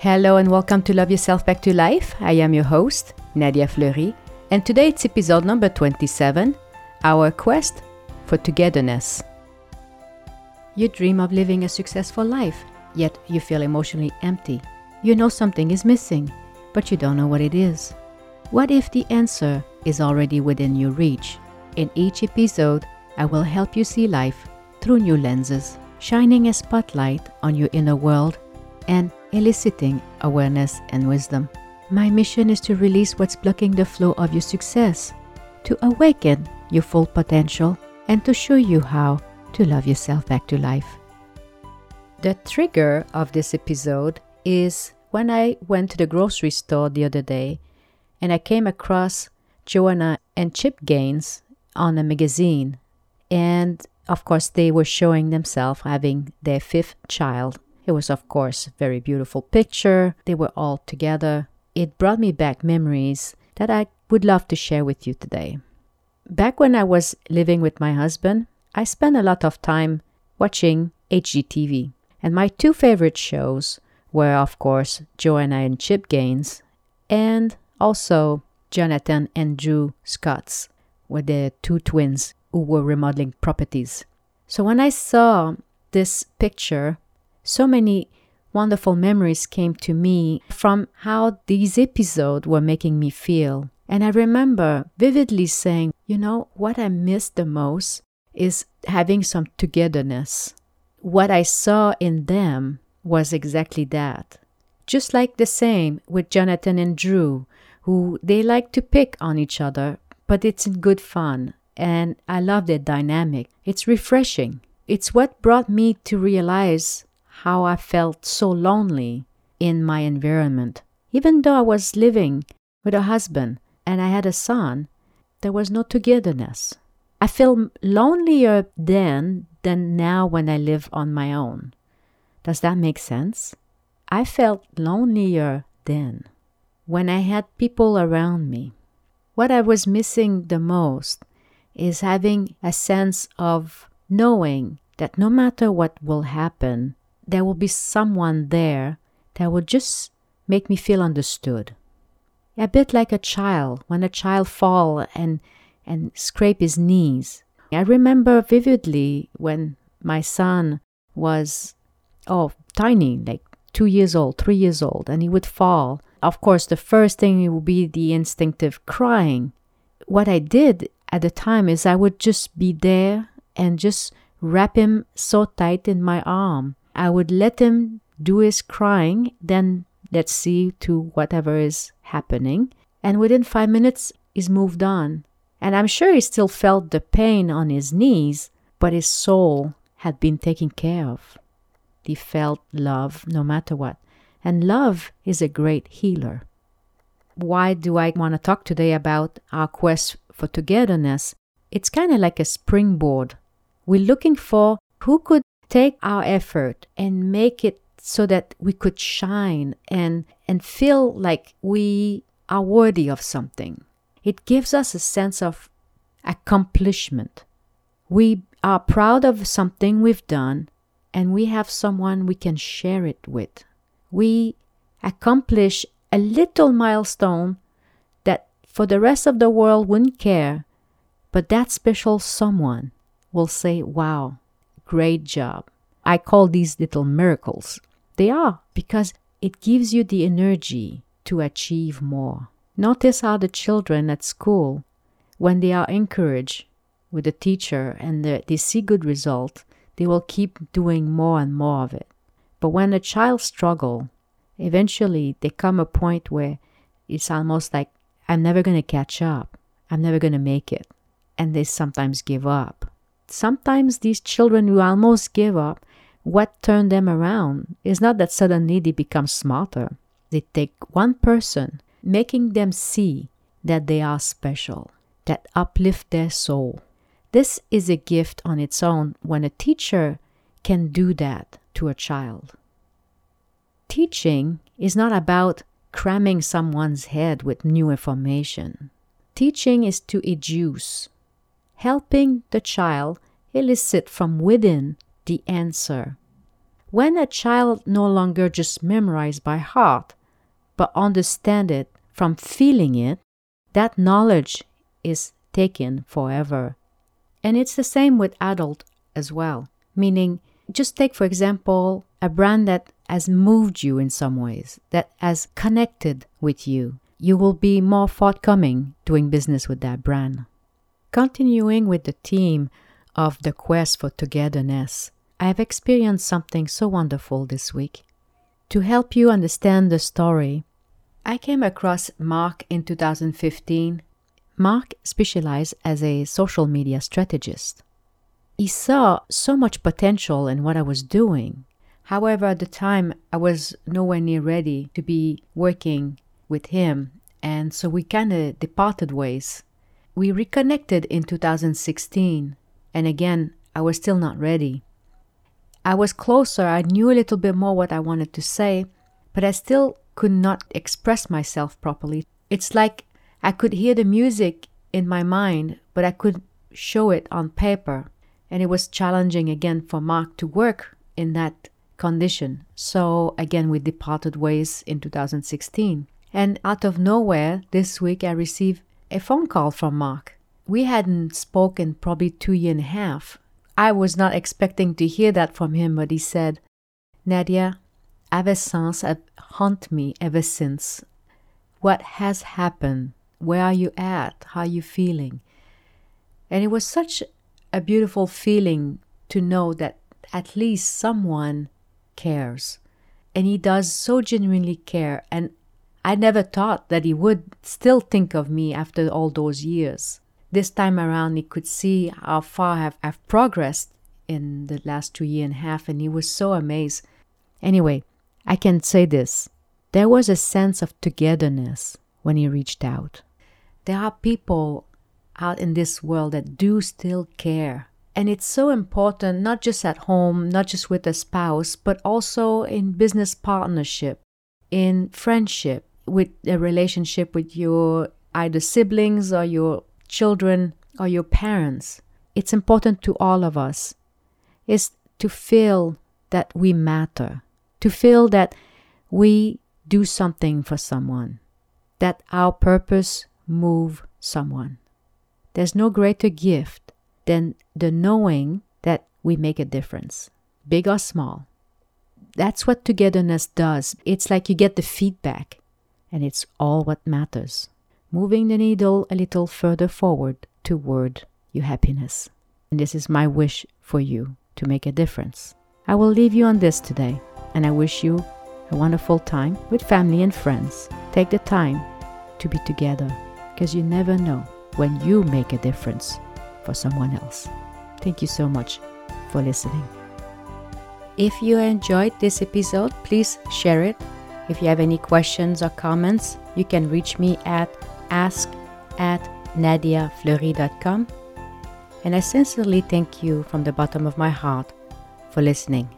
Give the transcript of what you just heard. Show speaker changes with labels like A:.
A: Hello and welcome to Love Yourself Back to Life. I am your host, Nadia Fleury, and today it's episode number 27 Our Quest for Togetherness. You dream of living a successful life, yet you feel emotionally empty. You know something is missing, but you don't know what it is. What if the answer is already within your reach? In each episode, I will help you see life through new lenses, shining a spotlight on your inner world and eliciting awareness and wisdom. My mission is to release what's blocking the flow of your success, to awaken your full potential, and to show you how to love yourself back to life. The trigger of this episode is when I went to the grocery store the other day and I came across Joanna and Chip Gaines on a magazine. And of course, they were showing themselves having their fifth child. It was, of course, a very beautiful picture. They were all together. It brought me back memories that I would love to share with you today. Back when I was living with my husband, I spent a lot of time watching HGTV. And my two favorite shows were, of course, Joanna and Chip Gaines, and also Jonathan and Drew Scotts were the two twins who were remodeling properties. So when I saw this picture, so many wonderful memories came to me from how these episodes were making me feel. And I remember vividly saying, you know, what I miss the most is having some togetherness. What I saw in them was exactly that. Just like the same with Jonathan and Drew, who they like to pick on each other, but it's in good fun. And I love their dynamic. It's refreshing. It's what brought me to realize how I felt so lonely in my environment. Even though I was living with a husband and I had a son, there was no togetherness. I feel lonelier then than now when I live on my own. Does that make sense? I felt lonelier then when I had people around me. What I was missing the most is having a sense of knowing that no matter what will happen, there will be someone there that will just make me feel understood. A bit like a child when a child fall and and scrape his knees. I remember vividly when my son was oh tiny, like two years old, three years old, and he would fall of course, the first thing would be the instinctive crying. What I did at the time is I would just be there and just wrap him so tight in my arm. I would let him do his crying, then let's see to whatever is happening. And within five minutes, he's moved on. And I'm sure he still felt the pain on his knees, but his soul had been taken care of. He felt love no matter what. And love is a great healer. Why do I want to talk today about our quest for togetherness? It's kind of like a springboard. We're looking for who could take our effort and make it so that we could shine and, and feel like we are worthy of something. It gives us a sense of accomplishment. We are proud of something we've done and we have someone we can share it with we accomplish a little milestone that for the rest of the world wouldn't care, but that special someone will say, Wow, great job. I call these little miracles. They are because it gives you the energy to achieve more. Notice how the children at school, when they are encouraged with the teacher and they see good result, they will keep doing more and more of it. But when a child struggle, eventually they come a point where it's almost like I'm never going to catch up. I'm never going to make it. And they sometimes give up. Sometimes these children who almost give up, what turned them around is not that suddenly they become smarter. They take one person, making them see that they are special, that uplift their soul. This is a gift on its own when a teacher can do that to a child. Teaching is not about cramming someone's head with new information. Teaching is to educe, helping the child elicit from within the answer. when a child no longer just memorize by heart, but understand it from feeling it, that knowledge is taken forever. And it's the same with adult as well. Meaning, just take for example a brand that has moved you in some ways, that has connected with you. You will be more forthcoming doing business with that brand. Continuing with the theme of the quest for togetherness, I have experienced something so wonderful this week. To help you understand the story, I came across Mark in 2015. Mark specialized as a social media strategist. He saw so much potential in what I was doing. However, at the time, I was nowhere near ready to be working with him, and so we kind of departed ways. We reconnected in 2016, and again, I was still not ready. I was closer, I knew a little bit more what I wanted to say, but I still could not express myself properly. It's like I could hear the music in my mind, but I could show it on paper. And it was challenging again for Mark to work in that condition. So again, we departed ways in 2016. And out of nowhere, this week I received a phone call from Mark. We hadn't spoken probably two years and a half. I was not expecting to hear that from him, but he said, Nadia, absence have haunt me ever since. What has happened? Where are you at? How are you feeling? And it was such a beautiful feeling to know that at least someone cares. And he does so genuinely care. And I never thought that he would still think of me after all those years. This time around, he could see how far I've, I've progressed in the last two years and a half, and he was so amazed. Anyway, I can say this there was a sense of togetherness when he reached out. There are people out in this world that do still care. And it's so important, not just at home, not just with a spouse, but also in business partnership, in friendship, with a relationship with your either siblings or your children or your parents. It's important to all of us is to feel that we matter, to feel that we do something for someone, that our purpose move someone. There's no greater gift than the knowing that we make a difference, big or small. That's what togetherness does. It's like you get the feedback and it's all what matters. Moving the needle a little further forward toward your happiness. And this is my wish for you to make a difference. I will leave you on this today, and I wish you a wonderful time with family and friends. Take the time to be together because you never know when you make a difference for someone else. Thank you so much for listening. If you enjoyed this episode, please share it if you have any questions or comments, you can reach me at ask at nadiafleury.com. And I sincerely thank you from the bottom of my heart for listening.